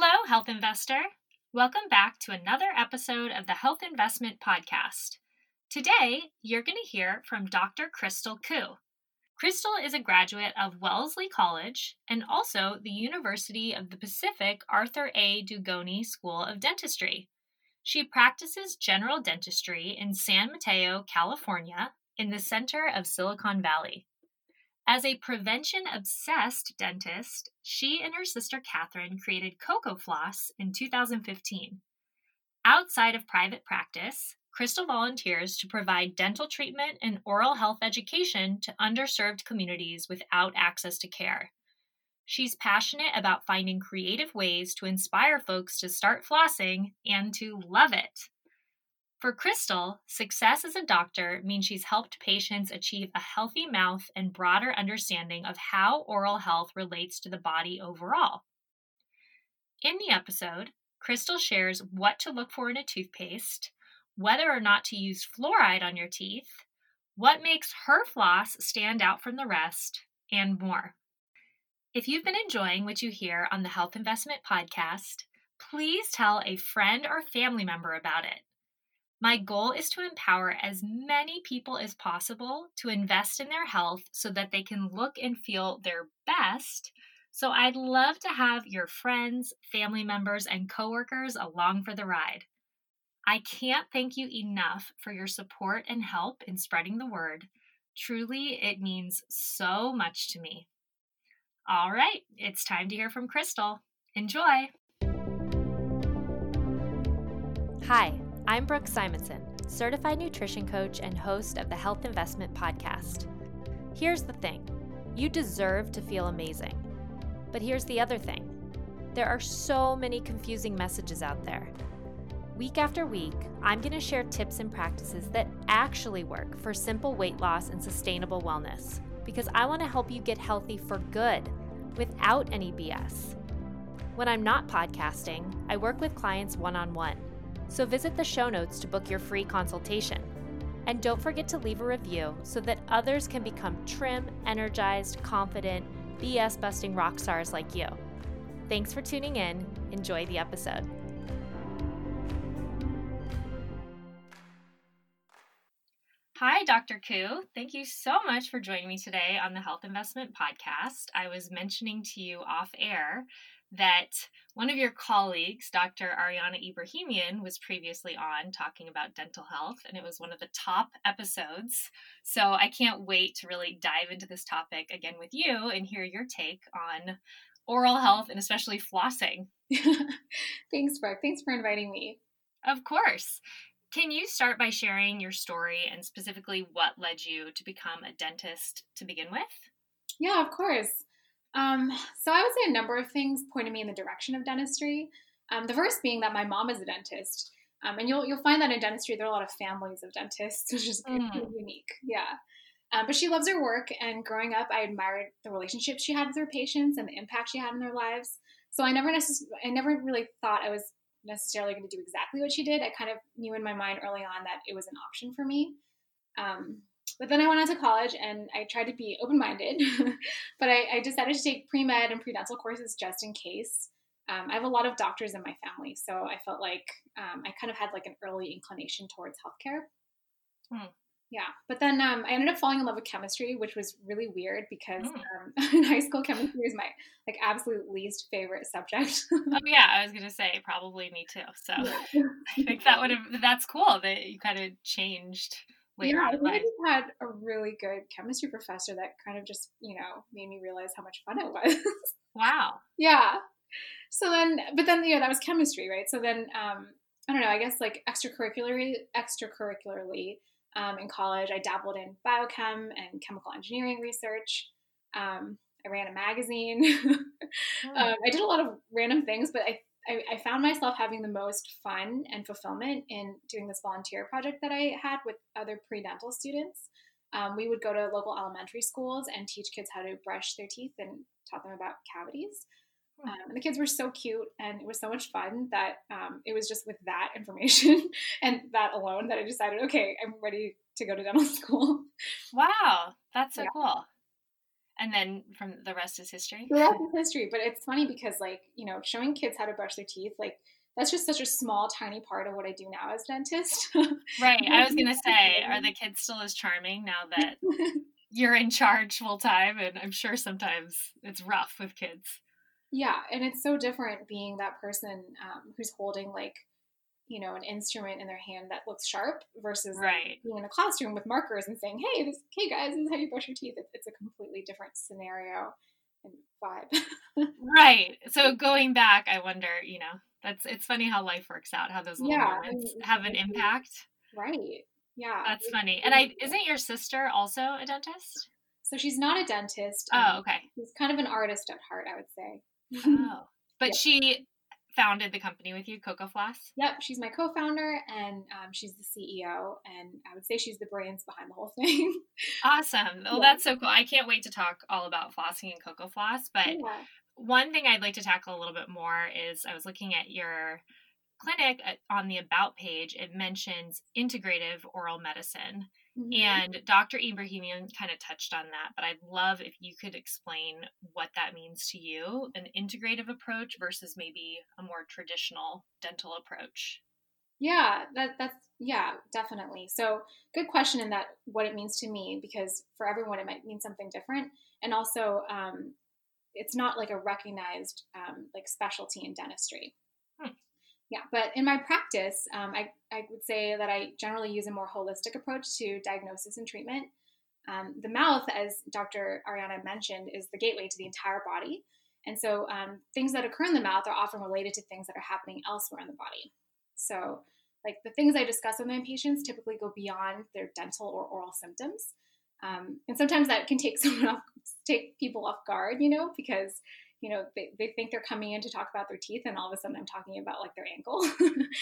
Hello, health investor. Welcome back to another episode of the Health Investment Podcast. Today, you're going to hear from Dr. Chrystle Cu. Chrystle is a graduate of Wellesley College and also the University of the Pacific Arthur A. Dugoni School of Dentistry. She practices general dentistry in San Mateo, California, in the center of Silicon Valley. As a prevention obsessed dentist, she and her sister Catherine created Cocofloss in 2015. Outside of private practice, Chrystle volunteers to provide dental treatment and oral health education to underserved communities without access to care. She's passionate about finding creative ways to inspire folks to start flossing and to love it. For Chrystle, success as a doctor means she's helped patients achieve a healthy mouth and broader understanding of how oral health relates to the body overall. In the episode, Chrystle shares what to look for in a toothpaste, whether or not to use fluoride on your teeth, what makes her floss stand out from the rest, and more. If you've been enjoying what you hear on the Health Investment Podcast, please tell a friend or family member about it. My goal is to empower as many people as possible to invest in their health so that they can look and feel their best. So I'd love to have your friends, family members, and coworkers along for the ride. I can't thank you enough for your support and help in spreading the word. Truly, it means so much to me. All right, it's time to hear from Chrystle. Enjoy. Hi. I'm Brooke Simonson, certified nutrition coach and host of the Health Investment Podcast. Here's the thing you deserve to feel amazing. But here's the other thing there are so many confusing messages out there. Week after week, I'm going to share tips and practices that actually work for simple weight loss and sustainable wellness because I want to help you get healthy for good without any BS. When I'm not podcasting, I work with clients one on one so visit the show notes to book your free consultation. And don't forget to leave a review so that others can become trim, energized, confident, BS busting rock stars like you. Thanks for tuning in. Enjoy the episode. Hi, Dr. Cu. Thank you so much for joining me today on the Health Investment Podcast. I was mentioning to you off air that one of your colleagues, Dr. Ariana Ibrahimian, was previously on talking about dental health, and it was one of the top episodes. So I can't wait to really dive into this topic again with you and hear your take on oral health and especially flossing. Thanks, Brooke. Thanks for inviting me. Of course. Can you start by sharing your story and specifically what led you to become a dentist to begin with? Yeah, of course. Um, so I would say a number of things pointed me in the direction of dentistry. Um, the first being that my mom is a dentist, um, and you'll you'll find that in dentistry there are a lot of families of dentists, which is mm. unique. Yeah. Um, but she loves her work, and growing up, I admired the relationships she had with her patients and the impact she had in their lives. So I never necess- I never really thought I was necessarily going to do exactly what she did. I kind of knew in my mind early on that it was an option for me. Um, but then I went on to college and I tried to be open minded, but I, I, decided to take pre med and pre dental courses just in case. Um, I have a lot of doctors in my family, so I felt like um, I kind of had like an early inclination towards healthcare. Hmm. Yeah, but then um, I ended up falling in love with chemistry, which was really weird because mm. in high school chemistry was my like absolute least favorite subject. oh yeah, I was gonna say probably me too. So. I think that would have that's cool that you kind of changed later yeah, on in life. I had a really good chemistry professor that kind of just, you know, made me realize how much fun it was. Wow. yeah. So then, but then, you know, that was chemistry, right? So then, um, I don't know, I guess like extracurricularly, extracurricularly um, in college, I dabbled in biochem and chemical engineering research. Um, I ran a magazine. oh. um, I did a lot of random things, but I I, I, found myself having the most fun and fulfillment in doing this volunteer project that I had with other pre-dental students. Um, we would go to local elementary schools and teach kids how to brush their teeth and taught them about cavities. Um, and the kids were so cute and it was so much fun that um, it was just with that information and that alone that I decided, okay, I'm ready to go to dental school. Wow, that's so yeah. cool. And then from the rest is history. The rest is history. But it's funny because, like, you know, showing kids how to brush their teeth, like, that's just such a small, tiny part of what I do now as dentist. right. I was gonna say, are the kids still as charming now that you're in charge full time? And I'm sure sometimes it's rough with kids. Yeah, and it's so different being that person um, who's holding like you know an instrument in their hand that looks sharp versus right. being in a classroom with markers and saying hey this hey guys this is how you brush your teeth. It's, it's a completely different scenario and vibe. Right. So going back i wonder you know that's it's funny how life works out how those little yeah, moments have an impact. Right. Yeah that's funny. And i isn't your sister also a dentist? So she's not a dentist oh um, okay. she's kind of an artist at heart i would say. Oh. But yeah. she founded the company with you, Cocofloss? Yep, she's my co-founder, and um, she's the CEO, and I would say she's the brains behind the whole thing. awesome! Well, yeah. that's so cool. I can't wait to talk all about flossing and Cocofloss. But yeah. one thing I'd like to tackle a little bit more is I was looking at your clinic uh, on the about page. It mentions integrative oral medicine. Mm-hmm. And Dr. Ibrahimian kind of touched on that, but I'd love if you could explain what that means to you an integrative approach versus maybe a more traditional dental approach. Yeah, that, that's, yeah, definitely. So, good question in that what it means to me, because for everyone it might mean something different. And also, um, it's not like a recognized um, like specialty in dentistry. Yeah, but in my practice, um, I, I would say that I generally use a more holistic approach to diagnosis and treatment. Um, the mouth, as Dr. Ariana mentioned, is the gateway to the entire body. And so um, things that occur in the mouth are often related to things that are happening elsewhere in the body. So, like the things I discuss with my patients typically go beyond their dental or oral symptoms. Um, and sometimes that can take someone off, take people off guard, you know, because you know they, they think they're coming in to talk about their teeth and all of a sudden i'm talking about like their ankle.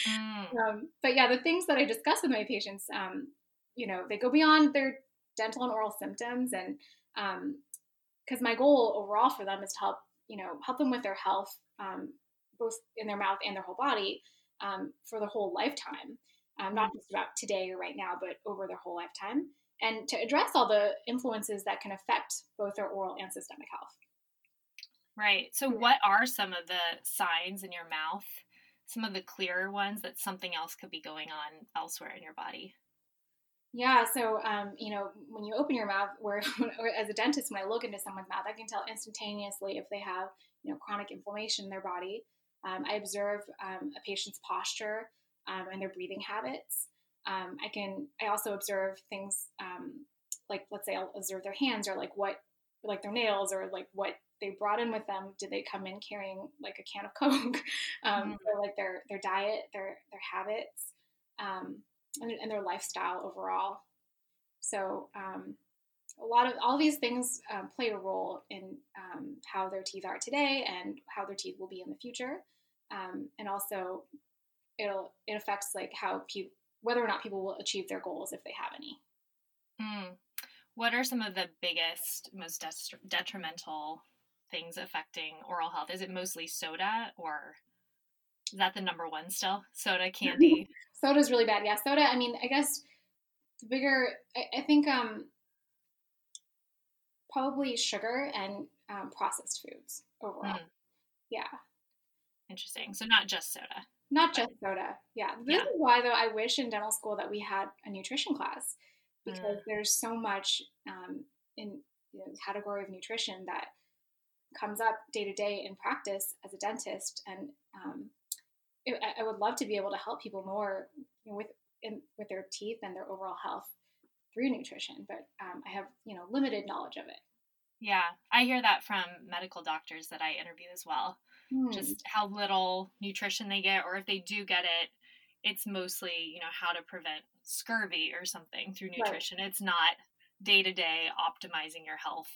Mm. um, but yeah the things that i discuss with my patients um, you know they go beyond their dental and oral symptoms and because um, my goal overall for them is to help you know help them with their health um, both in their mouth and their whole body um, for the whole lifetime. Um, not just about today or right now but over their whole lifetime. And to address all the influences that can affect both their oral and systemic health Right. So, what are some of the signs in your mouth? Some of the clearer ones that something else could be going on elsewhere in your body? Yeah. So, um, you know, when you open your mouth, where, or as a dentist, when I look into someone's mouth, I can tell instantaneously if they have, you know, chronic inflammation in their body. Um, I observe um, a patient's posture um, and their breathing habits. Um, I can. I also observe things um, like, let's say, I'll observe their hands or like what, like their nails or like what they brought in with them did they come in carrying like a can of coke um, mm-hmm. like their their diet their their habits um, and, and, their lifestyle overall so um, a lot of all these things um, play a role in um, how their teeth are today and how their teeth will be in the future um, and also it'll it affects like how people whether or not people will achieve their goals if they have any mm. what are some of the biggest most detrimental things affecting oral health? Is it mostly soda or is that the number one still? Soda, candy? Soda's really bad. Yeah, soda. I mean, I guess the bigger, I, I think, um, probably sugar and um, processed foods overall. Mm. Yeah. Interesting. So not just soda. Not just soda. Yeah. This yeah. is why, though, I wish in dental school that we had a nutrition class because mm. there's so much um, in the category of nutrition that comes up day to day in practice as a dentist, and um, it, I would love to be able to help people more you know, with in, with their teeth and their overall health through nutrition. But um, I have you know limited knowledge of it. Yeah, I hear that from medical doctors that I interview as well. Hmm. Just how little nutrition they get, or if they do get it, it's mostly you know how to prevent scurvy or something through nutrition. Right. It's not day to day optimizing your health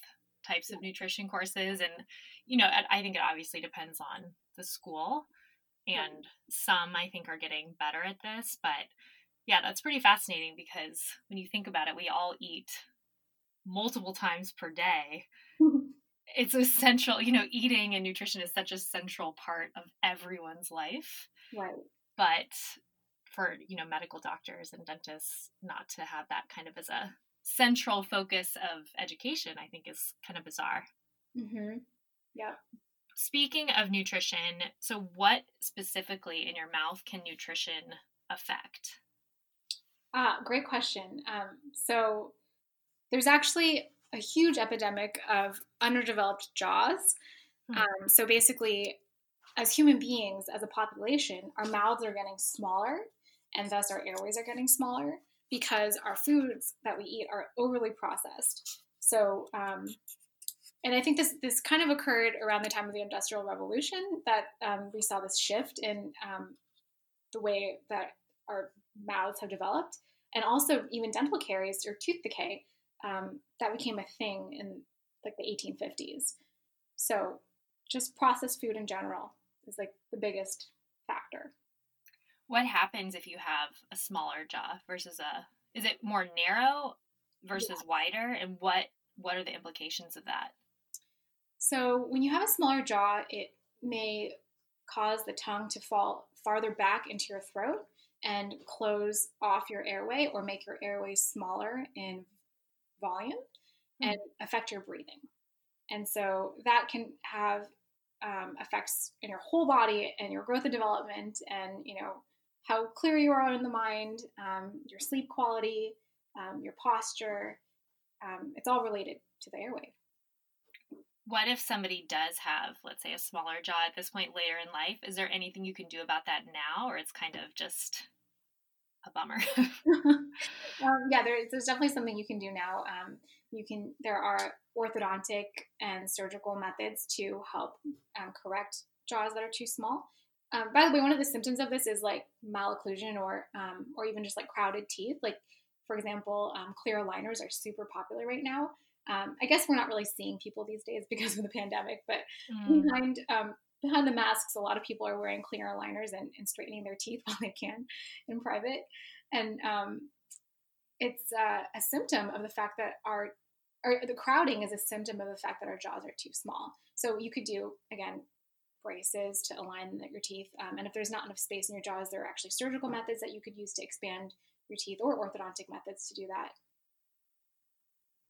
types of nutrition courses and you know i think it obviously depends on the school and some i think are getting better at this but yeah that's pretty fascinating because when you think about it we all eat multiple times per day. It's essential you know eating and nutrition is such a central part of everyone's life right. but for you know medical doctors and dentists not to have that kind of as a central focus of education, I think is kind of bizarre. Mm-hmm. Yeah. Speaking of nutrition, so what specifically in your mouth can nutrition affect? Ah, great question. Um, so there's actually a huge epidemic of underdeveloped jaws. Hmm. Um, so basically, as human beings, as a population, our mouths are getting smaller, and thus our airways are getting smaller because our foods that we eat are overly processed. So, um, and I think this this kind of occurred around the time of the Industrial Revolution that um, we saw this shift in um, the way that our mouths have developed, and also even dental caries or tooth decay um, that became a thing in like the 1850s. So, just processed food in general is like the biggest factor. What happens if you have a smaller jaw versus a is it more narrow versus yeah. wider and what what are the implications of that? So when you have a smaller jaw, it may cause the tongue to fall farther back into your throat and close off your airway or make your airway smaller in volume mm-hmm. and affect your breathing. And so that can have um, effects in your whole body and your growth and development and, you know, how clear you are in the mind, um, your sleep quality, um, your posture. Um, it's all related to the airway. What if somebody does have, let's say, a smaller jaw at this point later in life? Is there anything you can do about that now, or it's kind of just a bummer? Um, yeah, there, there's definitely something you can do now. Um, you can. There are orthodontic and surgical methods to help um, correct jaws that are too small. Um, by the way, one of the symptoms of this is like malocclusion or um, or even just like crowded teeth. Like for example, um, clear aligners are super popular right now. Um, I guess we're not really seeing people these days because of the pandemic, but mm. behind um, behind the masks, a lot of people are wearing clear aligners and, and straightening their teeth while they can in private, and um, it's uh, a symptom of the fact that our or the crowding is a symptom of the fact that our jaws are too small. So you could do again braces to align your teeth. Um, and if there's not enough space in your jaws, there are actually surgical methods that you could use to expand your teeth or orthodontic methods to do that.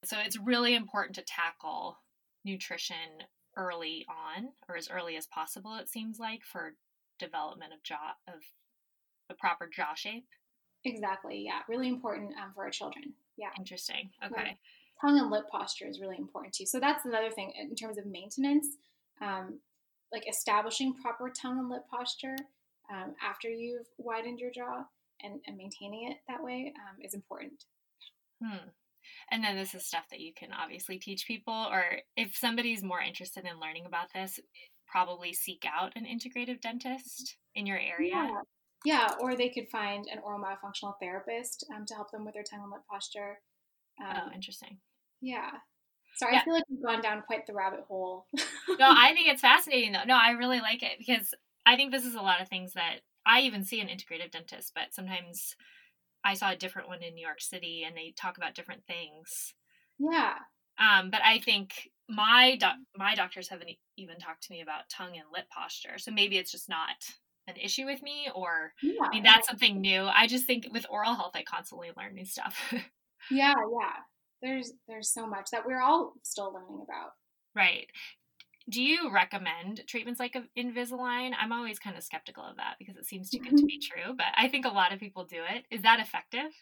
So it's really important to tackle nutrition early on or as early as possible it seems like for development of jaw of the proper jaw shape. Exactly. Yeah, really important um, for our children. Yeah. Interesting. Okay. Tongue and lip posture is really important too. So that's another thing in terms of maintenance. Um, like establishing proper tongue and lip posture um, after you've widened your jaw and, and maintaining it that way um, is important. Hmm. And then this is stuff that you can obviously teach people, or if somebody's more interested in learning about this, probably seek out an integrative dentist in your area. Yeah, yeah or they could find an oral myofunctional therapist um, to help them with their tongue and lip posture. oh, um, interesting. Yeah. Sorry, yeah. I feel like we've gone down quite the rabbit hole. no, I think it's fascinating though. No, I really like it because I think this is a lot of things that I even see an integrative dentist, but sometimes I saw a different one in New York City and they talk about different things. Yeah. Um, but I think my doc- my doctors haven't even talked to me about tongue and lip posture. So maybe it's just not an issue with me or yeah. I mean that's something new. I just think with oral health I constantly learn new stuff. yeah, yeah there's there's so much that we're all still learning about. Right. Do you recommend treatments like Invisalign? I'm always kind of skeptical of that because it seems too good to be true, but I think a lot of people do it. Is that effective?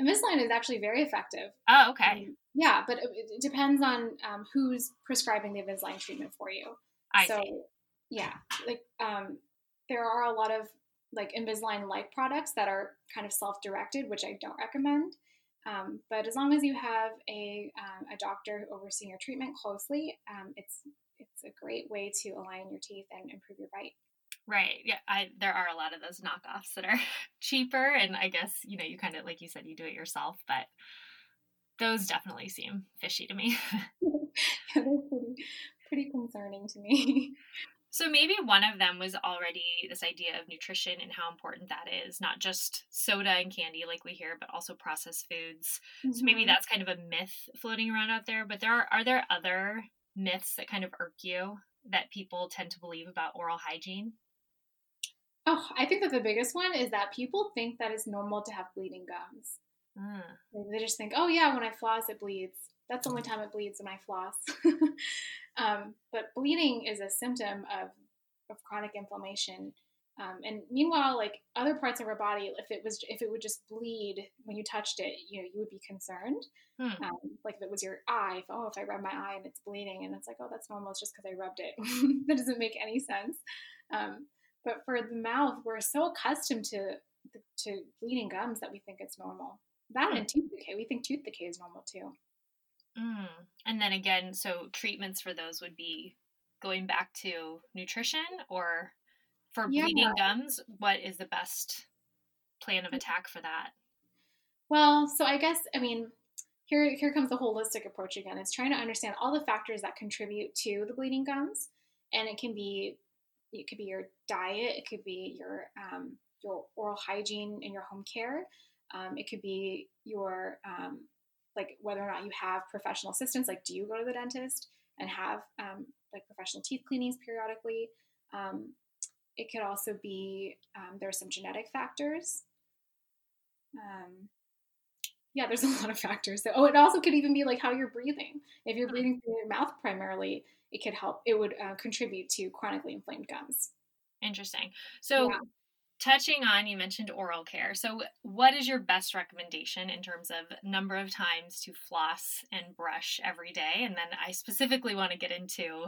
Invisalign is actually very effective. Oh, okay. Um, yeah, but it, it, depends on um, who's prescribing the Invisalign treatment for you. I so, see. Yeah, like um, there are a lot of like Invisalign like products that are kind of self-directed, which I don't recommend. Um, but as long as you have a, um, a doctor overseeing your treatment closely, um, it's it's a great way to align your teeth and improve your bite. Right. Yeah. I there are a lot of those knockoffs that are cheaper, and I guess you know you kind of like you said you do it yourself, but those definitely seem fishy to me. yeah, they're pretty pretty concerning to me. So maybe one of them was already this idea of nutrition and how important that is, not just soda and candy like we hear, but also processed foods. Mm-hmm. So maybe mm-hmm. that's kind of a myth floating around out there. But there are are there other myths that kind of irk you that people tend to believe about oral hygiene? Oh, I think that the biggest one is that people think that it's normal to have bleeding gums. Mm. They just think, oh yeah, when I floss, it bleeds. That's the only time it bleeds when I floss. um, but bleeding is a symptom of, of chronic inflammation. Um, and meanwhile, like other parts of our body, if it was if it would just bleed when you touched it, you know, you would be concerned. Hmm. Um, like if it was your eye, if, oh, if I rub my eye and it's bleeding, and it's like, oh, that's normal. It's just because I rubbed it. that doesn't make any sense. Um, but for the mouth, we're so accustomed to to bleeding gums that we think it's normal. That Hmm. and tooth decay, we think tooth decay is normal too. Mm. And then again, so treatments for those would be going back to nutrition or for Yeah. bleeding gums, what is the best plan of attack for that? Well, so I guess I mean, here here comes the holistic approach again. It's trying to understand all the factors that contribute to the bleeding gums, and it can be it could be your diet, it could be your um, your oral hygiene and your home care, um, it could be your um, like whether or not you have professional assistance. Like, do you go to the dentist and have um, like professional teeth cleanings periodically? Um, it could also be um, there are some genetic factors. Um, yeah, there's a lot of factors. So, oh, it also could even be like how you're breathing. If you're breathing through your mouth primarily, it could help. It would uh, contribute to chronically inflamed gums. Interesting. So, Yeah. Touching on, you mentioned oral care. So, what is your best recommendation in terms of number of times to floss and brush every day? And then I specifically want to get into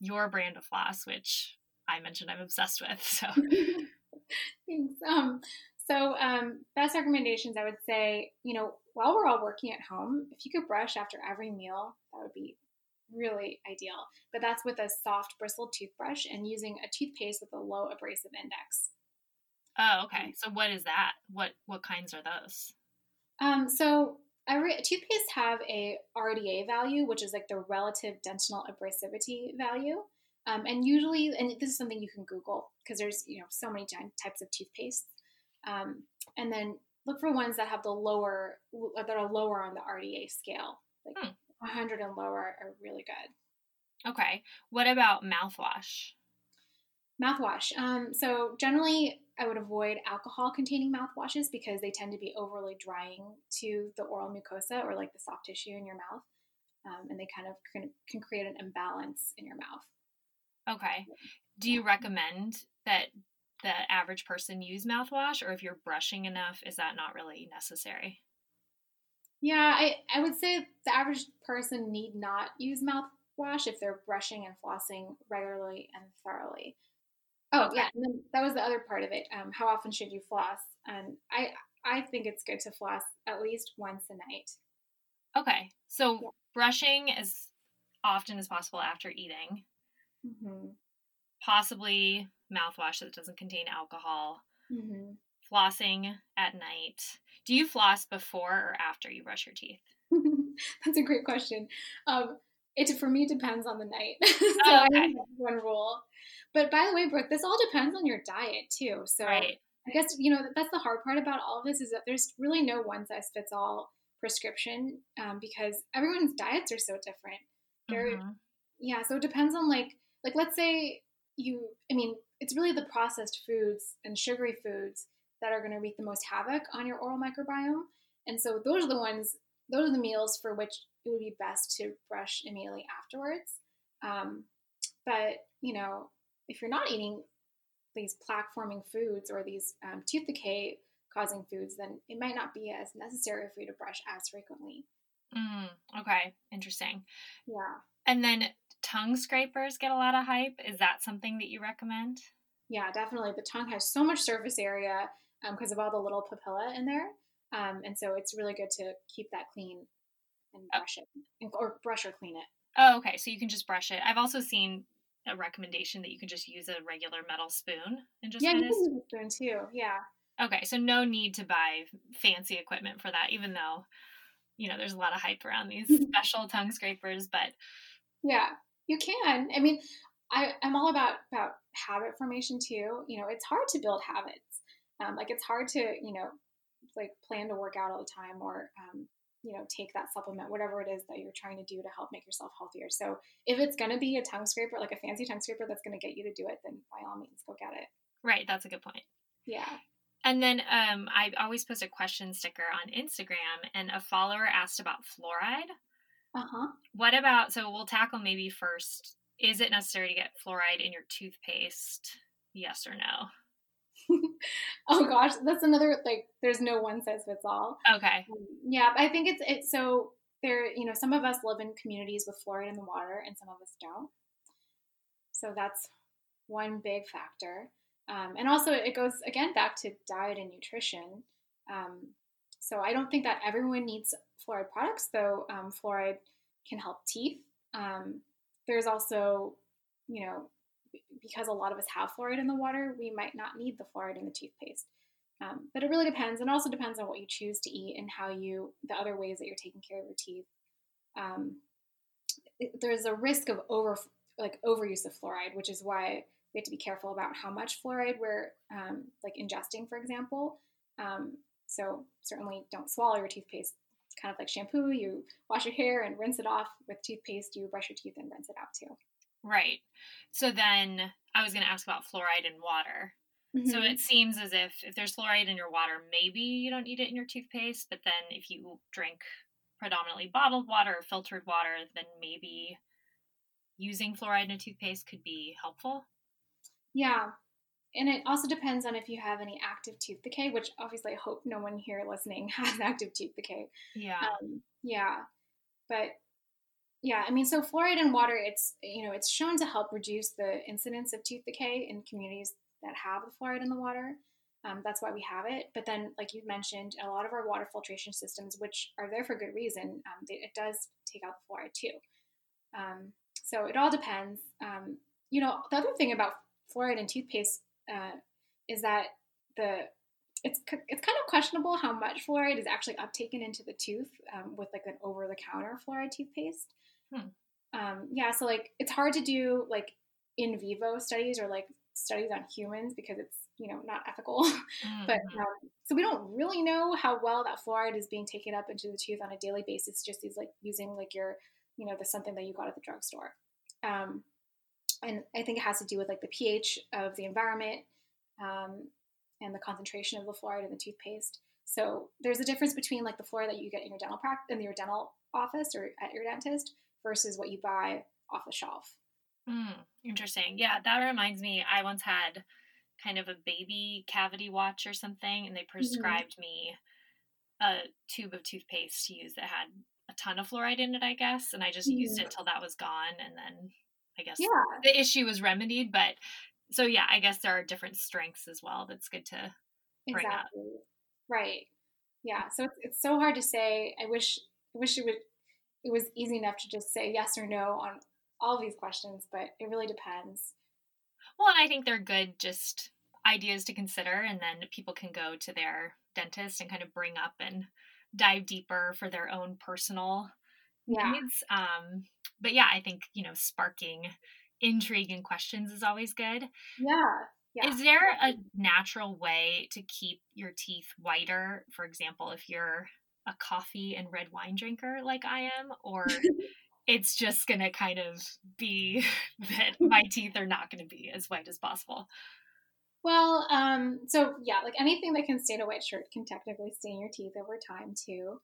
your brand of floss, which I mentioned I'm obsessed with. So, Thanks. Um, so, um, best recommendations, I would say, you know, while we're all working at home, if you could brush after every meal, that would be really ideal. But that's with a soft bristled toothbrush and using a toothpaste with a low abrasive index. Oh, okay. So, what is that? What what kinds are those? Um, so every toothpaste have a RDA value, which is like the relative dental abrasivity value. Um, and usually, and this is something you can Google because there's you know so many types of toothpaste. Um, and then look for ones that have the lower that are lower on the RDA scale, like Hmm. 100 and lower are really good. Okay. What about mouthwash? Mouthwash. Um, so generally, I would avoid alcohol-containing mouthwashes because they tend to be overly drying to the oral mucosa or like the soft tissue in your mouth, um, and they kind of can, can create an imbalance in your mouth. Okay. Do you recommend that the average person use mouthwash, or if you're brushing enough, is that not really necessary? Yeah, I, I would say the average person need not use mouthwash if they're brushing and flossing regularly and thoroughly. Oh yeah, and then that was the other part of it. Um, how often should you floss? And I I think it's good to floss at least once a night. Okay. So Yeah. brushing as often as possible after eating, Mm-hmm. possibly mouthwash that doesn't contain alcohol, Mm-hmm. flossing at night. Do you floss before or after you brush your teeth? That's a great question. Um, it for me depends on the night. so Oh, I okay. have one rule. But by the way, Brooke, this all depends on your diet too. So Right. I guess you know that's the hard part about all of this is that there's really no one size fits all prescription um, because everyone's diets are so different. Mhm. yeah. So it depends on like like let's say you. I mean, it's really the processed foods and sugary foods that are going to wreak the most havoc on your oral microbiome. And so those are the ones. Those are the meals for which it would be best to brush immediately afterwards. Um, but you know, if you're not eating these plaque forming foods or these um, tooth decay causing foods, then it might not be as necessary for you to brush as frequently. Mm, okay. Interesting. Yeah. And then tongue scrapers get a lot of hype. Is that something that you recommend? Yeah, definitely. The tongue has so much surface area because of all the little papilla in there. Um, and so it's really good to keep that clean and Oh. brush it, or brush or clean it. Oh, okay. So you can just brush it. I've also seen a recommendation that you can just use a regular metal spoon and just yeah, kind you can use a spoon too. Yeah. Okay, so no need to buy fancy equipment for that, even though, you know, there's a lot of hype around these special tongue scrapers. But Yeah, you can. I mean, I, I'm all about about habit formation too. You know, it's hard to build habits. Um, like it's hard to you know like plan to work out all the time or um, you know take that supplement, whatever it is that you're trying to do to help make yourself healthier. So if it's going to be a tongue scraper, like a fancy tongue scraper that's going to get you to do it, then by all means go get it. right, that's a good point. Yeah. And then um, I always post a question sticker on Instagram, and a follower asked about fluoride. Uh huh. What about, so we'll tackle maybe first is it necessary to get fluoride in your toothpaste? Yes or no? oh gosh, that's another like. There's no one size fits all. Okay. Um, yeah, I think it's it's so there. You know, some of us live in communities with fluoride in the water, and some of us don't. So that's one big factor. Um, and also, it goes again back to diet and nutrition. Um, so I don't think that everyone needs fluoride products, though. Um, fluoride can help teeth. Um, there's also, you know, because a lot of us have fluoride in the water, we might not need the fluoride in the toothpaste. Um, but it really depends, and also depends on what you choose to eat and how you, the other ways that you're taking care of your teeth. Um, it, there's a risk of over, like overuse of fluoride, which is why we have to be careful about how much fluoride we're um, like ingesting, for example. Um, so certainly don't swallow your toothpaste. It's kind of like shampoo. You wash your hair and rinse it off with toothpaste. You brush your teeth and rinse it out too. Right. So then I was going to ask about fluoride in water. Mm-hmm. So it seems as if if there's fluoride in your water, maybe you don't need it in your toothpaste. But then if you drink predominantly bottled water or filtered water, then maybe using fluoride in a toothpaste could be helpful. Yeah. And it also depends on if you have any active tooth decay, which obviously I hope no one here listening has active tooth decay. Yeah. Um, yeah. But yeah, I mean, so fluoride in water, it's, you know, it's shown to help reduce the incidence of tooth decay in communities that have the fluoride in the water. Um, that's why we have it. But then, like you mentioned, a lot of our water filtration systems, which are there for good reason, um, they, it does take out the fluoride too. Um, so it all depends. Um, you know, the other thing about fluoride in toothpaste uh, is that the it's it's kind of questionable how much fluoride is actually uptaken into the tooth um, with like an over the counter fluoride toothpaste. Hmm. Um, yeah, so like it's hard to do like in vivo studies or like studies on humans because it's you know not ethical. Mm-hmm. but um, so we don't really know how well that fluoride is being taken up into the tooth on a daily basis. Just these like using like your you know the something that you got at the drugstore. Um, and I think it has to do with like the pH of the environment um, and the concentration of the fluoride in the toothpaste. So there's a difference between like the fluoride that you get in your dental practice in your dental office or at your dentist versus what you buy off the shelf. Mm, interesting. Yeah, that reminds me. I once had kind of a baby cavity watch or something, and they mm-hmm. prescribed mm-hmm. me a tube of toothpaste to use that had a ton of fluoride in it, I guess, and I just mm-hmm. used it till that was gone, and then I guess yeah. the issue was remedied. But so yeah, I guess there are different strengths as well. That's good to bring exactly. up. Right. Yeah. So it's, it's so hard to say. I wish I wish it would it was easy enough to just say yes or no on all these questions, but it really depends. Well, and I think they're good just ideas to consider, and then people can go to their dentist and kind of bring up and dive deeper for their own personal yeah. needs. Um, but yeah, I think, you know, sparking intrigue and questions is always good. Yeah. Yeah. Is there a natural way to keep your teeth whiter? For example, if you're a coffee and red wine drinker like I am, or it's just going to kind of be that my teeth are not going to be as white as possible? Well, um, so yeah, like anything that can stain a white shirt can technically stain your teeth over time too.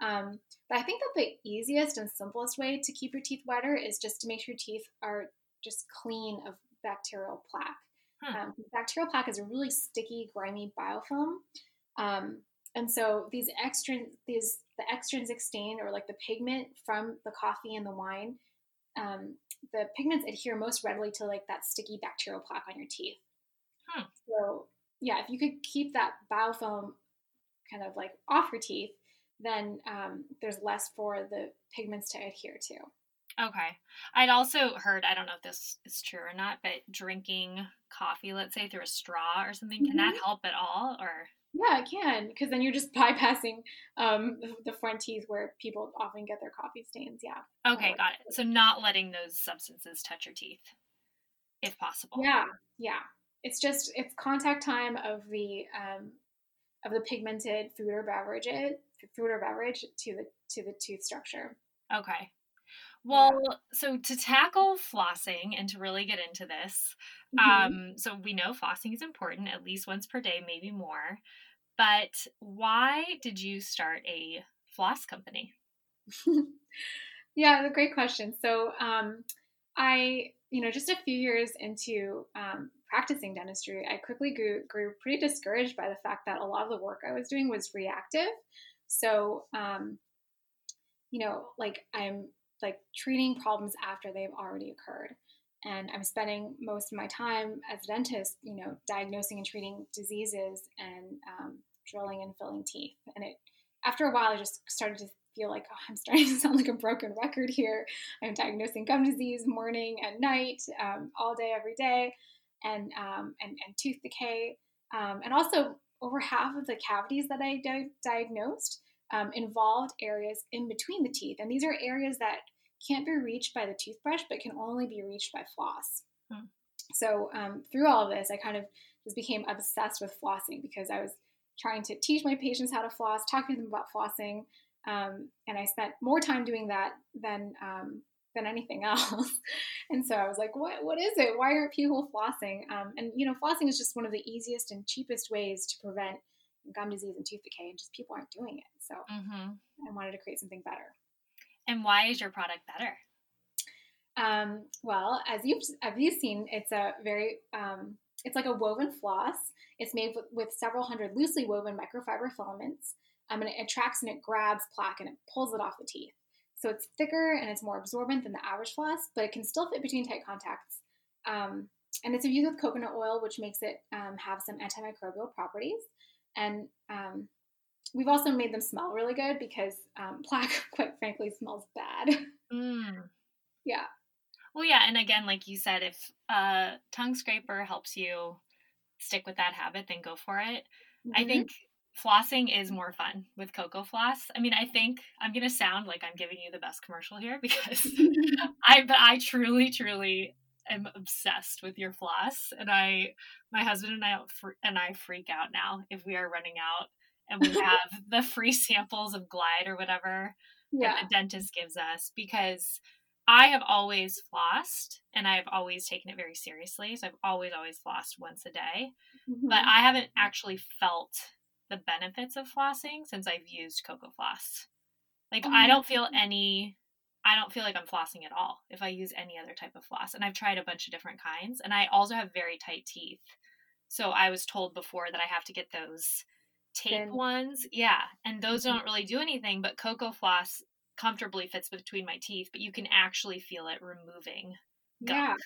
Um, but I think that the easiest and simplest way to keep your teeth whiter is just to make sure your teeth are just clean of bacterial plaque. Huh. Um, bacterial plaque is a really sticky, grimy biofilm. Um, and so these extra, these the extrinsic stain or like the pigment from the coffee and the wine, um, the pigments adhere most readily to like that sticky bacterial plaque on your teeth. Huh. So yeah, if you could keep that biofilm kind of like off your teeth, then um, there's less for the pigments to adhere to. Okay. I'd also heard, I don't know if this is true or not, but drinking coffee, let's say through a straw or something, can mm-hmm. that help at all? Or yeah, it can because then you're just bypassing um, the front teeth where people often get their coffee stains. Yeah. Okay, got it. So not letting those substances touch your teeth, if possible. Yeah, yeah. It's just it's contact time of the um, of the pigmented food or beverage food or beverage to the to the tooth structure. Okay. Well, yeah. so to tackle flossing and to really get into this, mm-hmm. um, so we know flossing is important at least once per day, maybe more. But why did you start a floss company? yeah, a great question. So um, I, you know, just a few years into um, practicing dentistry, I quickly grew, grew pretty discouraged by the fact that a lot of the work I was doing was reactive. So, um, you know, like I'm like treating problems after they've already occurred. And I'm spending most of my time as a dentist, you know, diagnosing and treating diseases and um, drilling and filling teeth. And it, after a while, I just started to feel like, oh, I'm starting to sound like a broken record here. I'm diagnosing gum disease morning and night, um, all day, every day, and, um, and, and tooth decay. Um, and also, over half of the cavities that I di- diagnosed um, involved areas in between the teeth. And these are areas that can't be reached by the toothbrush, but can only be reached by floss. Hmm. So um, through all of this, I kind of just became obsessed with flossing because I was trying to teach my patients how to floss, talking to them about flossing, um, and I spent more time doing that than um, than anything else. and so I was like, what what is it? Why aren't people flossing? Um, and you know, flossing is just one of the easiest and cheapest ways to prevent gum disease and tooth decay, and just people aren't doing it. So mm-hmm. I wanted to create something better. And why is your product better? Um, well, as you've as you've seen, it's a very um, it's like a woven floss. It's made with, with several hundred loosely woven microfiber filaments. Um, and it attracts and it grabs plaque and it pulls it off the teeth. So it's thicker and it's more absorbent than the average floss, but it can still fit between tight contacts. Um, and it's infused with coconut oil, which makes it um, have some antimicrobial properties. And um, we've also made them smell really good because um, plaque, quite frankly, smells bad. Mm. yeah. Well, yeah, and again, like you said, if a tongue scraper helps you stick with that habit, then go for it. Mm-hmm. I think flossing is more fun with Cocofloss. I mean, I think I'm gonna sound like I'm giving you the best commercial here because I, but I truly, truly am obsessed with your floss, and I, my husband and I, and I freak out now if we are running out and we have the free samples of Glide or whatever yeah. that the dentist gives us because I have always flossed and I've always taken it very seriously. So I've always, always flossed once a day. Mm-hmm. But I haven't actually felt the benefits of flossing since I've used Cocofloss. Like, oh I don't feel any, I don't feel like I'm flossing at all if I use any other type of floss. And I've tried a bunch of different kinds. And I also have very tight teeth. So I was told before that I have to get those tape ones. Yeah. And those mm-hmm. don't really do anything, but Cocofloss comfortably fits between my teeth, but you can actually feel it removing gunk.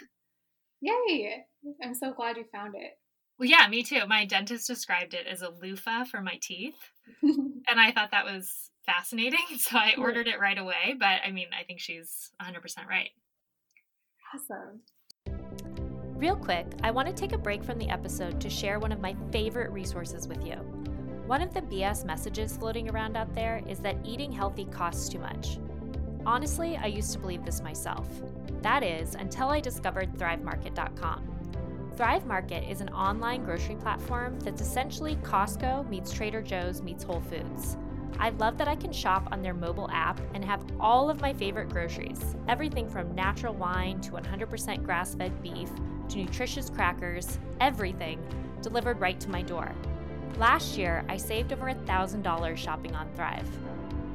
Yeah. Yay. I'm so glad you found it. Well, yeah, me too. My dentist described it as a loofah for my teeth. and I thought that was fascinating. So I ordered it right away. But I mean, I think she's 100% right. Awesome. Real quick, I want to take a break from the episode to share one of my favorite resources with you. One of the BS messages floating around out there is that eating healthy costs too much. Honestly, I used to believe this myself. That is, until I discovered ThriveMarket.com. Thrive Market is an online grocery platform that's essentially Costco meets Trader Joe's meets Whole Foods. I love that I can shop on their mobile app and have all of my favorite groceries everything from natural wine to 100% grass fed beef to nutritious crackers, everything delivered right to my door. Last year, I saved over $1,000 shopping on Thrive.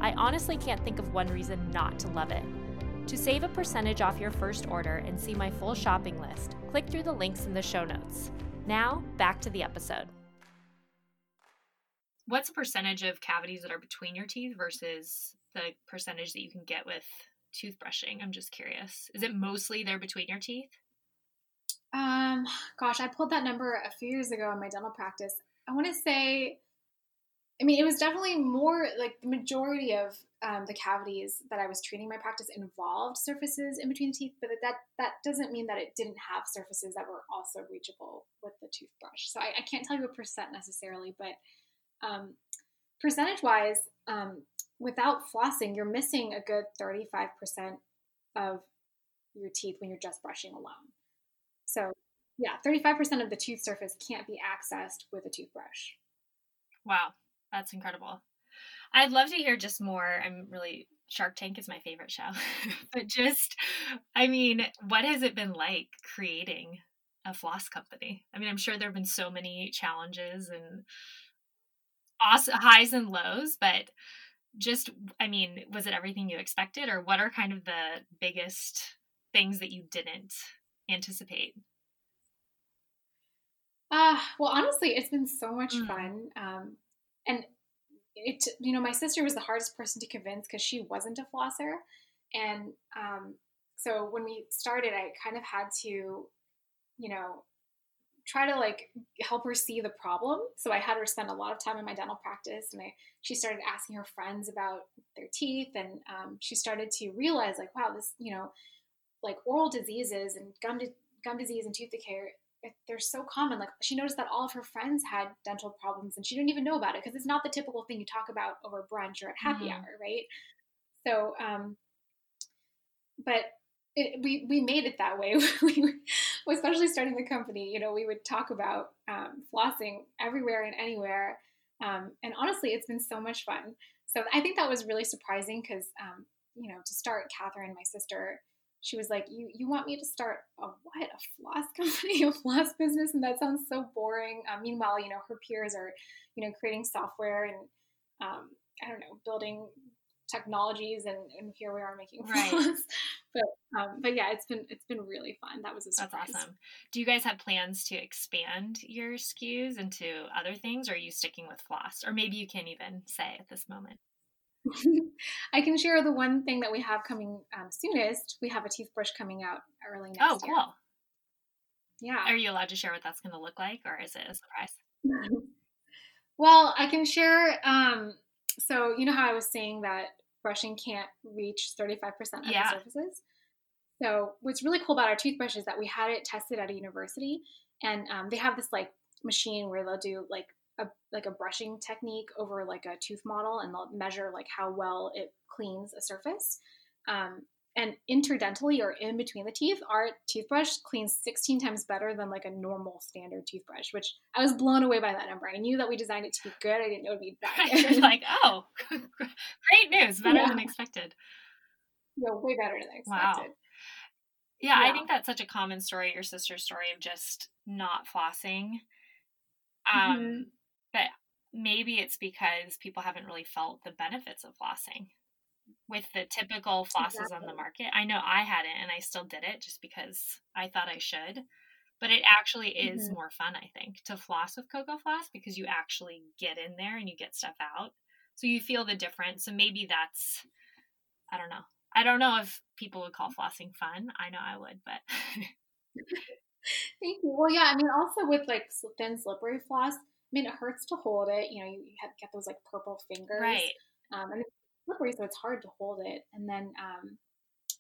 I honestly can't think of one reason not to love it. To save a percentage off your first order and see my full shopping list, click through the links in the show notes. Now, back to the episode. What's the percentage of cavities that are between your teeth versus the percentage that you can get with toothbrushing? I'm just curious. Is it mostly there between your teeth? Um, gosh, I pulled that number a few years ago in my dental practice. I want to say, I mean, it was definitely more like the majority of um, the cavities that I was treating my practice involved surfaces in between the teeth, but that that doesn't mean that it didn't have surfaces that were also reachable with the toothbrush. So I, I can't tell you a percent necessarily, but um, percentage wise, um, without flossing, you're missing a good 35% of your teeth when you're just brushing alone. So yeah, 35% of the tooth surface can't be accessed with a toothbrush. Wow, that's incredible. I'd love to hear just more. I'm really Shark Tank is my favorite show. but just, I mean, what has it been like creating a floss company? I mean, I'm sure there have been so many challenges and awesome highs and lows, but just, I mean, was it everything you expected, or what are kind of the biggest things that you didn't anticipate? Uh, well, honestly, it's been so much mm. fun. Um, and it, you know, my sister was the hardest person to convince because she wasn't a flosser. And um, so when we started, I kind of had to, you know, try to like help her see the problem. So I had her spend a lot of time in my dental practice, and I she started asking her friends about their teeth, and um, she started to realize like, wow, this you know, like oral diseases and gum gum disease and tooth decay they're so common. Like she noticed that all of her friends had dental problems and she didn't even know about it because it's not the typical thing you talk about over brunch or at happy mm-hmm. hour, right? So, um, but it, we we made it that way. we, especially starting the company, you know, we would talk about um, flossing everywhere and anywhere. Um, and honestly, it's been so much fun. So I think that was really surprising because, um, you know, to start, Catherine, my sister, she was like, "You you want me to start a what? A floss company, a floss business?" And that sounds so boring. Um, meanwhile, you know, her peers are, you know, creating software and um, I don't know, building technologies, and, and here we are making floss. Right. but um, but yeah, it's been it's been really fun. That was a surprise. That's awesome. Do you guys have plans to expand your SKUs into other things, or are you sticking with floss? Or maybe you can't even say at this moment. I can share the one thing that we have coming um, soonest. We have a toothbrush coming out early next year. Oh, cool. Year. Yeah. Are you allowed to share what that's going to look like, or is it a surprise? well, I can share. Um, so you know how I was saying that brushing can't reach thirty-five percent of yeah. the surfaces. So what's really cool about our toothbrush is that we had it tested at a university, and um, they have this like machine where they'll do like a like a brushing technique over like a tooth model and they'll measure like how well it cleans a surface. Um, and interdentally or in between the teeth, our toothbrush cleans 16 times better than like a normal standard toothbrush, which I was blown away by that number. I knew that we designed it to be good. I didn't know it'd be bad. You're like, oh, great news, better yeah. than expected. Yeah, way better than expected. Wow. Yeah, yeah, I think that's such a common story, your sister's story of just not flossing. Um, mm-hmm. But maybe it's because people haven't really felt the benefits of flossing with the typical flosses exactly. on the market. I know I hadn't and I still did it just because I thought I should. But it actually is mm-hmm. more fun, I think, to floss with Cocofloss because you actually get in there and you get stuff out. So you feel the difference. So maybe that's I don't know. I don't know if people would call flossing fun. I know I would, but Thank you. Well, yeah, I mean, also with like thin slippery floss, mean, it hurts to hold it. You know, you, have, get those like purple fingers. Right. Um, and it's slippery, so it's hard to hold it. And then um,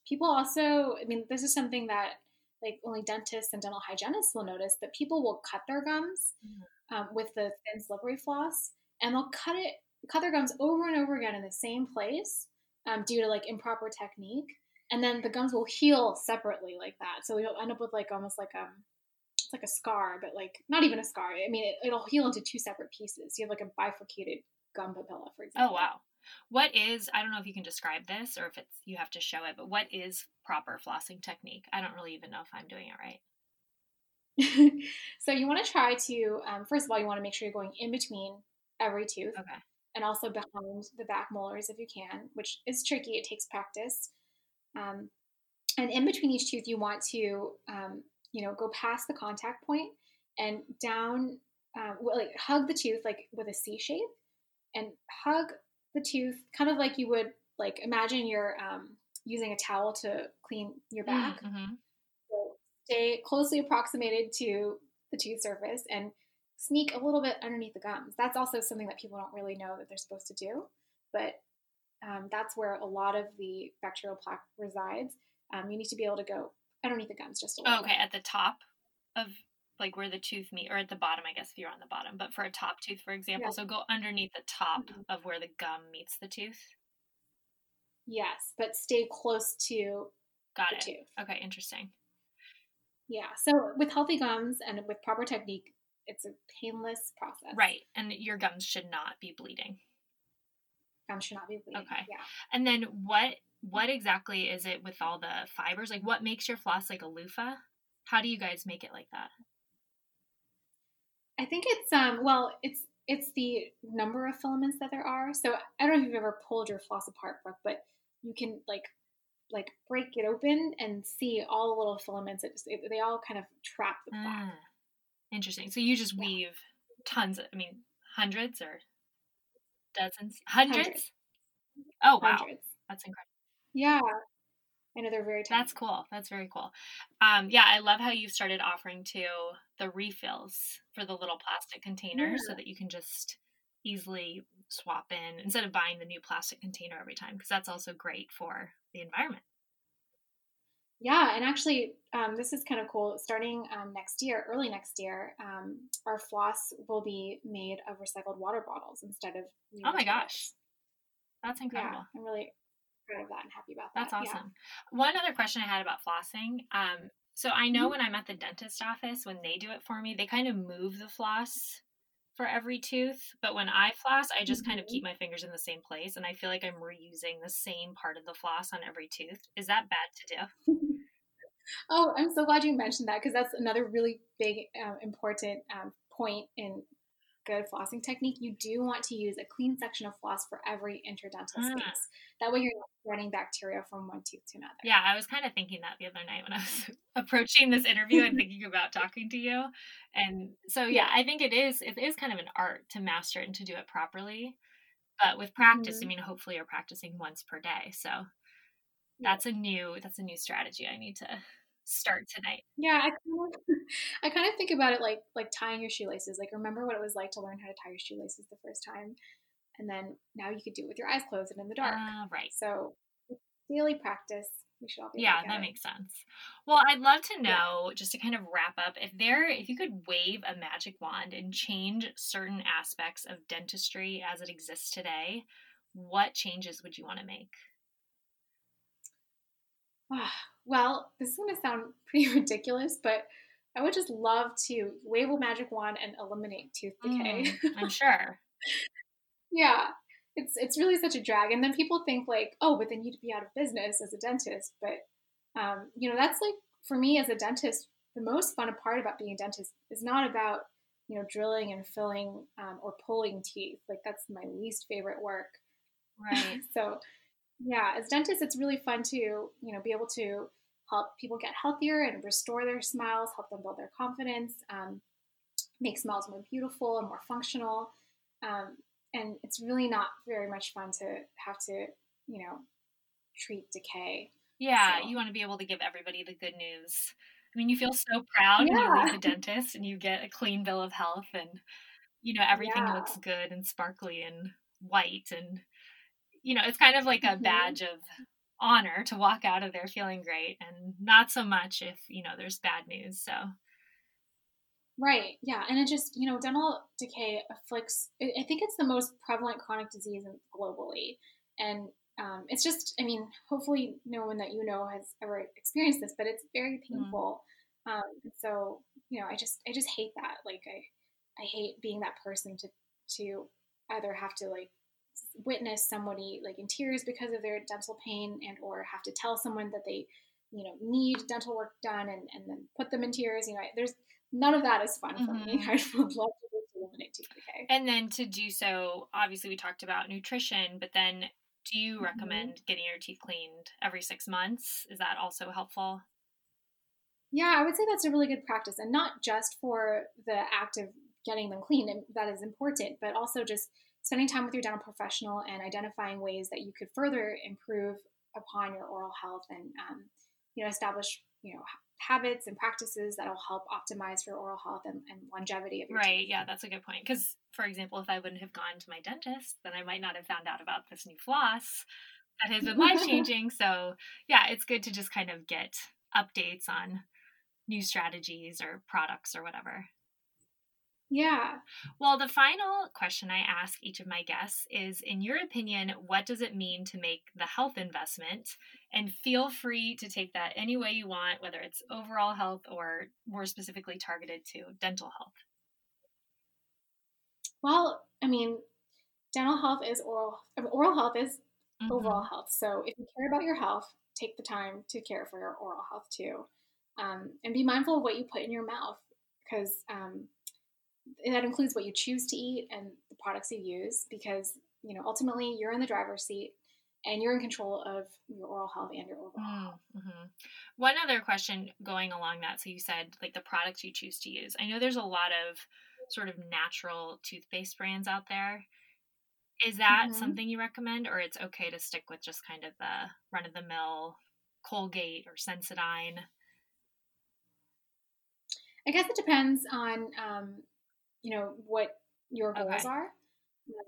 people also, I mean, this is something that like only dentists and dental hygienists will notice, but people will cut their gums mm-hmm. um, with the thin slippery floss, and they'll cut it, cut their gums over and over again in the same place um, due to like improper technique. And then the gums will heal separately like that. So you'll end up with like almost like um it's like a scar, but like not even a scar. I mean, it, will heal into two separate pieces. You have like a bifurcated gum papilla, for oh, example. Oh wow. What is I don't know if you can describe this or if it's you have to show it, but what is proper flossing technique? I don't really even know if I'm doing it right. so you want to try to um, first of all you want to make sure you're going in between every tooth okay. and also behind the back molars if you can which is tricky it takes practice um, and in between each tooth you want to um, you know, go past the contact point and down, um, like hug the tooth like with a C shape, and hug the tooth kind of like you would like imagine you're um, using a towel to clean your back. Mm-hmm. So stay closely approximated to the tooth surface and sneak a little bit underneath the gums. That's also something that people don't really know that they're supposed to do, but um, that's where a lot of the bacterial plaque resides. Um, you need to be able to go underneath the gums just a little. Oh, okay, at the top of like where the tooth meet, or at the bottom, I guess if you're on the bottom. But for a top tooth, for example, yeah. so go underneath the top mm-hmm. of where the gum meets the tooth. Yes, but stay close to Got the it. tooth. Okay, interesting. Yeah. So with healthy gums and with proper technique, it's a painless process. Right, and your gums should not be bleeding. gum should not be bleeding. Okay. Yeah. And then what what exactly is it with all the fibers? Like what makes your floss like a loofah? How do you guys make it like that? I think it's um well it's it's the number of filaments that there are. So I don't know if you've ever pulled your floss apart, Brooke, but you can like like break it open and see all the little filaments. It, just, it they all kind of trap the plaque. Ah, interesting. So you just Yeah. weave tons of, I mean, hundreds or dozens? Hundreds? Hundreds. Oh, wow. Hundreds. That's incredible. Yeah. I know they're very. That's cool. That's very cool. Um, yeah, I love how you've started offering to the refills for the little plastic containers so that you can just easily swap in instead of buying the new plastic container every time because that's also great for the environment. Yeah, and actually, um, this is kind of cool. Starting um, next year, early next year, um, our floss will be made of recycled water bottles instead of. new Oh my gosh. That's incredible. Yeah, I'm really proud of that and happy about That's that. yeah. awesome. One other question I had about flossing. Um, so I know Mhm. when I'm at the dentist office, when they do it for me, they kind of move the floss for every tooth. But when I floss, I just kind of Mhm. keep my fingers in the same place, and I feel like I'm reusing the same part of the floss on every tooth. Is that bad to do? Oh, I'm so glad you mentioned that because that's another really big, um, important um, point in good flossing technique. You do want to use a clean section of floss for every interdental Ah. space. That way, you're not spreading bacteria from one tooth to another. Yeah, I was kind of thinking that the other night when I was approaching this interview and thinking about talking to you. And so yeah. I think it is it is kind of an art to master it and to do it properly. But with practice, I Mhm. mean hopefully you're practicing once per day. So that's a new that's a new strategy I need to start tonight. Yeah, I kind of, I kind of think about it like like tying your shoelaces. Like, remember what it was like to learn how to tie your shoelaces the first time, and then now you could do it with your eyes closed and in the dark. Uh, right. So, daily practice. We should all be. Yeah, that it. makes sense. Well, I'd love to Yeah. know, just to kind of wrap up, if there if you could wave a magic wand and change certain aspects of dentistry as it exists today, what changes would you want to make? Well, this is going to sound pretty ridiculous, but I would just love to wave a magic wand and eliminate tooth decay. Mm, I'm sure. yeah, it's it's really such a drag. And then people think like, oh, but then you'd be out of business as a dentist. But um, you know, that's like for me as a dentist, the most fun part about being a dentist is not about you know drilling and filling um, or pulling teeth. Like that's my least favorite work. Right. so yeah, as dentists, it's really fun to you know be able to help people get healthier and restore their smiles, help them build their confidence, um, make smiles more beautiful and more functional. Um, and it's really not very much fun to have to you know treat decay. Yeah, So- you want to be able to give everybody the good news. I mean, you feel so proud when you Yeah. leave the dentist and you get a clean bill of health and you know everything Yeah. looks good and sparkly and white and you know, it's kind of like a Mhm. badge of honor to walk out of there feeling great and not so much if, you know, there's bad news. So, Right. Yeah. And it just, you know, dental decay afflicts, I think it's the most prevalent chronic disease globally. And um, it's just, I mean, hopefully no one that you know has ever experienced this, but it's very painful. Um, and so, you know, I just, I just hate that. Like, I, I hate being that person to, to either have to like witness somebody like in tears because of their dental pain and or have to tell someone that they you know need dental work done and, and then put them in tears you know there's none of that is fun for me Mhm. i would love to eliminate tooth decay and then to do so, obviously we talked about nutrition, but then do you Mhm. recommend getting your teeth cleaned every 6 months? Is that also helpful? yeah i would say that's a really good practice and not just for the act of getting them clean and that is important but also just spending time with your dental professional and identifying ways that you could further improve upon your oral health and um, you know establish you know habits and practices that'll help optimize for oral health and, and longevity of your Right. teeth. Yeah, that's a good point. Because, for example, if I wouldn't have gone to my dentist, then I might not have found out about this new floss that has been life changing. so, yeah, it's good to just kind of get updates on new strategies or products or whatever. Yeah. Well, the final question I ask each of my guests is In your opinion, what does it mean to make the health investment? And feel free to take that any way you want, whether it's overall health or more specifically targeted to dental health. Well, I mean, dental health is oral. Oral health is mm-hmm. overall health. So if you care about your health, take the time to care for your oral health too, um, and be mindful of what you put in your mouth because um, that includes what you choose to eat and the products you use. Because you know ultimately you're in the driver's seat and you're in control of your oral health and your overall health. Mm-hmm. One other question going along that. So you said like the products you choose to use. I know there's a lot of sort of natural toothpaste brands out there. Is that mm-hmm. something you recommend, or it's okay to stick with just kind of the run of the mill Colgate or Sensodyne? I guess it depends on, um, you know, what your goals okay. are.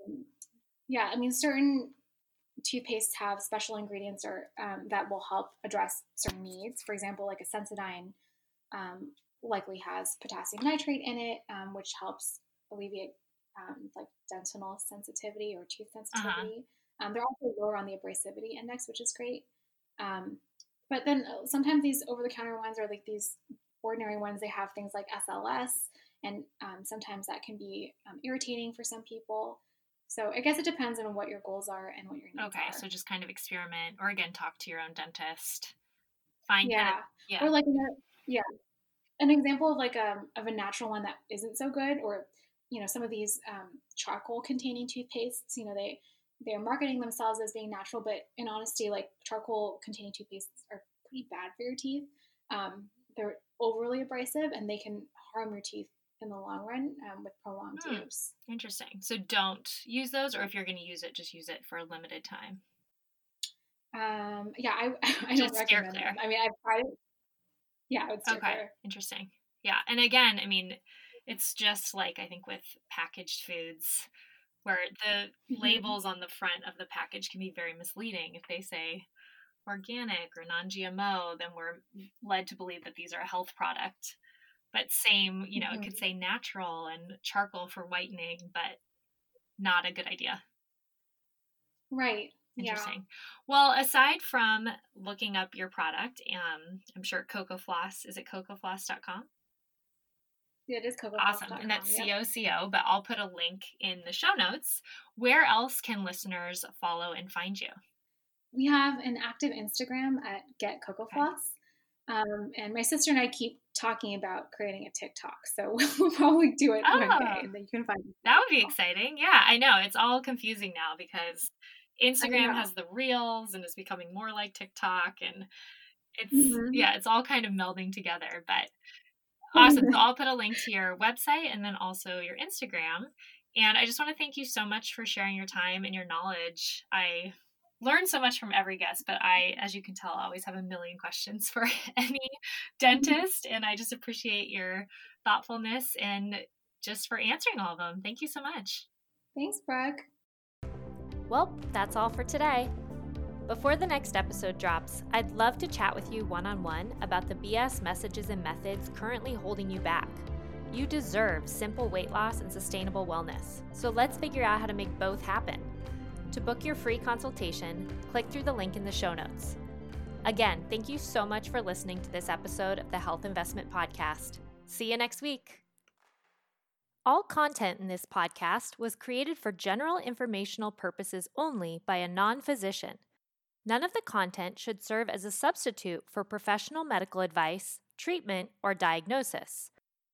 Um, yeah, I mean, certain toothpastes have special ingredients or um, that will help address certain needs. For example, like a Sensodyne um, likely has potassium nitrate in it, um, which helps alleviate um, like dentinal sensitivity or tooth uh-huh. sensitivity. Uh-huh. Um, they're also lower on the abrasivity index, which is great. Um, but then uh, sometimes these over-the-counter ones are like these ordinary ones. They have things like SLS, and um, sometimes that can be um, irritating for some people. So I guess it depends on what your goals are and what your needs okay, are. Okay, so just kind of experiment, or again, talk to your own dentist. Find yeah, of, yeah, or like yeah, an example of like a um, of a natural one that isn't so good, or you know some of these um, charcoal containing toothpastes you know they they're marketing themselves as being natural but in honesty like charcoal containing toothpastes are pretty bad for your teeth um, they're overly abrasive and they can harm your teeth in the long run um, with prolonged hmm. use interesting so don't use those or if you're going to use it just use it for a limited time um, yeah i, I don't recommend them i mean i've tried yeah I would okay clear. interesting yeah and again i mean it's just like I think with packaged foods where the mm-hmm. labels on the front of the package can be very misleading. If they say organic or non-GMO, then we're led to believe that these are a health product. But same, you know, mm-hmm. it could mm-hmm. say natural and charcoal for whitening, but not a good idea. Right. Interesting. Yeah. Well, aside from looking up your product, um, I'm sure Cocofloss, is it cocofloss.com? Yeah, it is Coco Awesome. And that's C O C O, but I'll put a link in the show notes. Where else can listeners follow and find you? We have an active Instagram at Get Cocofloss. Okay. Um, and my sister and I keep talking about creating a TikTok. So we'll probably do it oh, one day and then you can find it. That would be exciting. Yeah, I know. It's all confusing now because Instagram has the reels and is becoming more like TikTok and it's mm-hmm. yeah, it's all kind of melding together. But Awesome. So I'll put a link to your website and then also your Instagram. And I just want to thank you so much for sharing your time and your knowledge. I learn so much from every guest, but I, as you can tell, always have a million questions for any mm-hmm. dentist. And I just appreciate your thoughtfulness and just for answering all of them. Thank you so much. Thanks, Brooke. Well, that's all for today. Before the next episode drops, I'd love to chat with you one on one about the BS messages and methods currently holding you back. You deserve simple weight loss and sustainable wellness, so let's figure out how to make both happen. To book your free consultation, click through the link in the show notes. Again, thank you so much for listening to this episode of the Health Investment Podcast. See you next week. All content in this podcast was created for general informational purposes only by a non physician. None of the content should serve as a substitute for professional medical advice, treatment, or diagnosis.